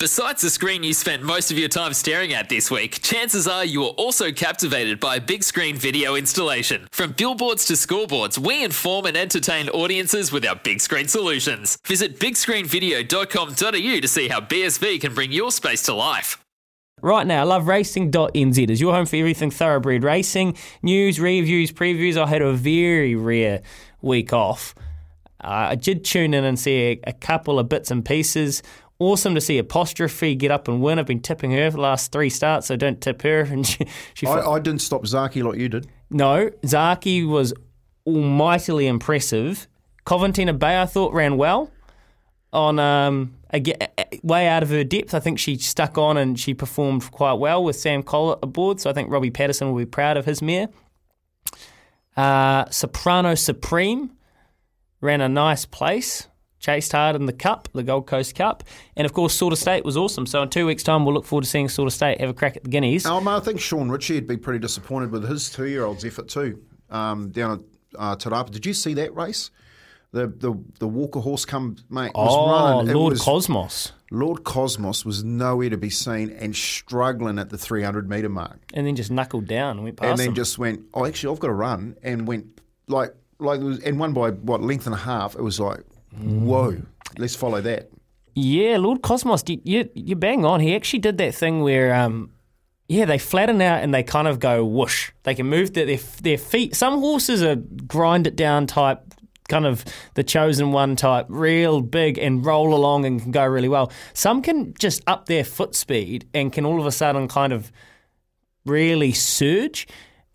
Besides the screen you spent most of your time staring at this week, chances are you are also captivated by a big screen video installation. From billboards to scoreboards, we inform and entertain audiences with our big screen solutions. Visit bigscreenvideo.com.au to see how BSV can bring your space to life. Right now, love loveracing.nz is your home for everything thoroughbred racing, news, reviews, previews. I had a very rare week off. Uh, I did tune in and see a couple of bits and pieces. Awesome to see Apostrophe get up and win. I've been tipping her for the last three starts, so don't tip her. And she, she I, I didn't stop Zaki like you did. no, Zaki was almightily impressive. Coventina Bay, I thought, ran well on um, a, a- way out of her depth. I think she stuck on and she performed quite well with Sam Collett aboard. So I think Robbie Patterson will be proud of his mare. Uh, Soprano Supreme ran a nice place. Chased hard in the Cup, the Gold Coast Cup. And of course, Sort of State was awesome. So in two weeks' time, we'll look forward to seeing Sort of State have a crack at the Guineas. Um, I think Sean Ritchie would be pretty disappointed with his two-year-old's effort too um, down at uh, Te Rapa. Did you see that race? The the the Walker horse come mate was Oh, running. It Lord was- Cosmos. Lord Cosmos was nowhere to be seen and struggling at the 300 metre mark. And then just knuckled down and went past and then them. just went, oh, actually, I've got to run, and went like like it was, and won by what length and a half. It was like, whoa, let's follow that. Yeah, Lord Cosmos, you, you, you bang on. He actually did that thing where, um, yeah, they flatten out and they kind of go whoosh. They can move their, their, their feet. Some horses are grind it down type, kind of the chosen one type, real big and roll along and can go really well. Some can just up their foot speed and can all of a sudden kind of really surge.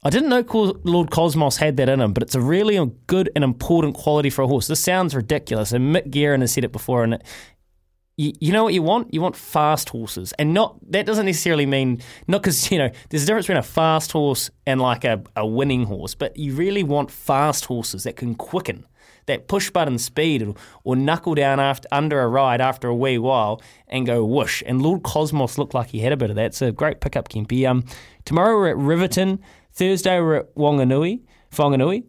I didn't know Lord Cosmos had that in him, but it's a really good and important quality for a horse. This sounds ridiculous, and Mick Guerin has said it before, and you, you know what you want? You want fast horses, and not that doesn't necessarily mean not because you know there's a difference between a fast horse and like a, a winning horse, but you really want fast horses that can quicken, that push button speed, or, or knuckle down after under a ride after a wee while and go whoosh. And Lord Cosmos looked like he had a bit of that. It's a great pickup, Kempy. Um, tomorrow we're at Riverton. Thursday we're at Wanganui, Whanganui.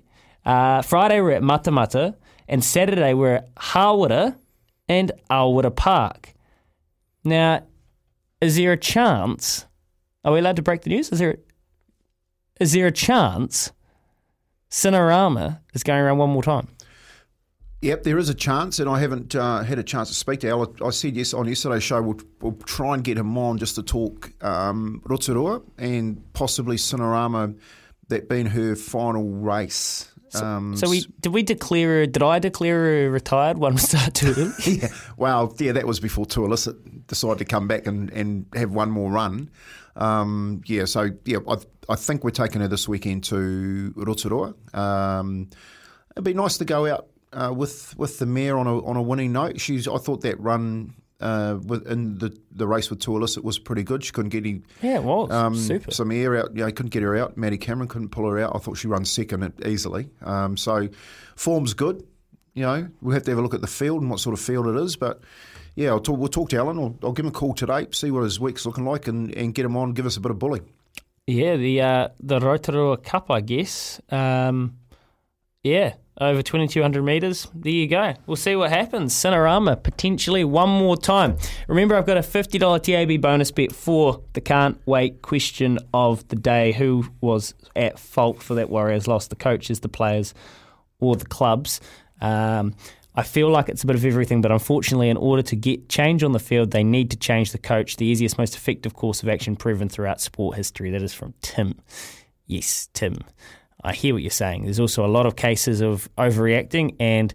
Uh, Friday we're at Matamata, and Saturday we're at Hawera and Alwara Park. Now, is there a chance? Are we allowed to break the news? Is there? Is there a chance? Cinerama is going around one more time. Yep, there is a chance, and I haven't uh, had a chance to speak to Al. I said yes on yesterday's show we'll, we'll try and get him on just to talk um, Rotorua and possibly Cinerama, that being her final race. Um, So we did we declare? Did I declare her retired one start too early? yeah, well, yeah, that was before Tualicet decided to come back and, and have one more run. Um, yeah, so yeah, I, I think we're taking her this weekend to Rotorua. Um, it'd be nice to go out uh, with with the mare on a on a winning note. She's I thought that run uh, with, in the the race with Tualicet was pretty good. She couldn't get any Yeah, it was um, super. some air out. You know, couldn't get her out. Maddie Cameron couldn't pull her out. I thought she run second easily. Um, so form's good. You know, we'll have to have a look at the field and what sort of field it is. But yeah, I'll talk, we'll talk to Alan. I'll, I'll give him a call today, see what his week's looking like, and, and get him on, give us a bit of bully. Yeah, the uh, the Rotorua Cup, I guess. Um, yeah, over 2,200 metres. There you go. We'll see what happens. Cinerama, potentially one more time. Remember, I've got a $50 TAB bonus bet for the can't wait question of the day. Who was at fault for that Warriors loss? The coaches, the players, or the clubs? Um, I feel like it's a bit of everything, but unfortunately, in order to get change on the field, they need to change the coach. The easiest, most effective course of action proven throughout sport history. That is from Tim. Yes, Tim. I hear what you're saying. There's also a lot of cases of overreacting and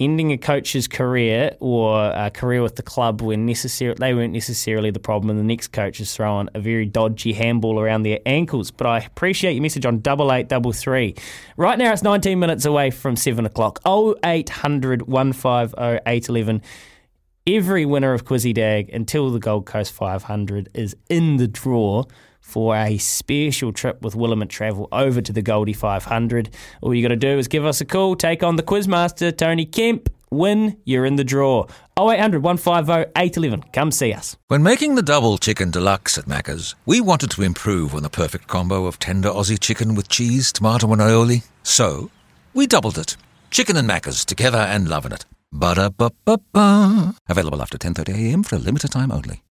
ending a coach's career or a career with the club when necessary they weren't necessarily the problem, and the next coach is throwing a very dodgy handball around their ankles. But I appreciate your message on double eight double three. Right now, it's 19 minutes away from seven o'clock. 0800 150 811. every winner of Quizzy Dag until the Gold Coast 500 is in the draw for a special trip with Willamette Travel over to the Goldie 500. All you got to do is give us a call, take on the Quizmaster, Tony Kemp. Win, you're in the draw. 0800 150 811. Come see us. When making the double chicken deluxe at Macca's, we wanted to improve on the perfect combo of tender Aussie chicken with cheese, tomato, and aioli. So, we doubled it. Chicken and Macca's together and loving it. Ba-da-ba-ba-ba. Available after 10.30am for a limited time only.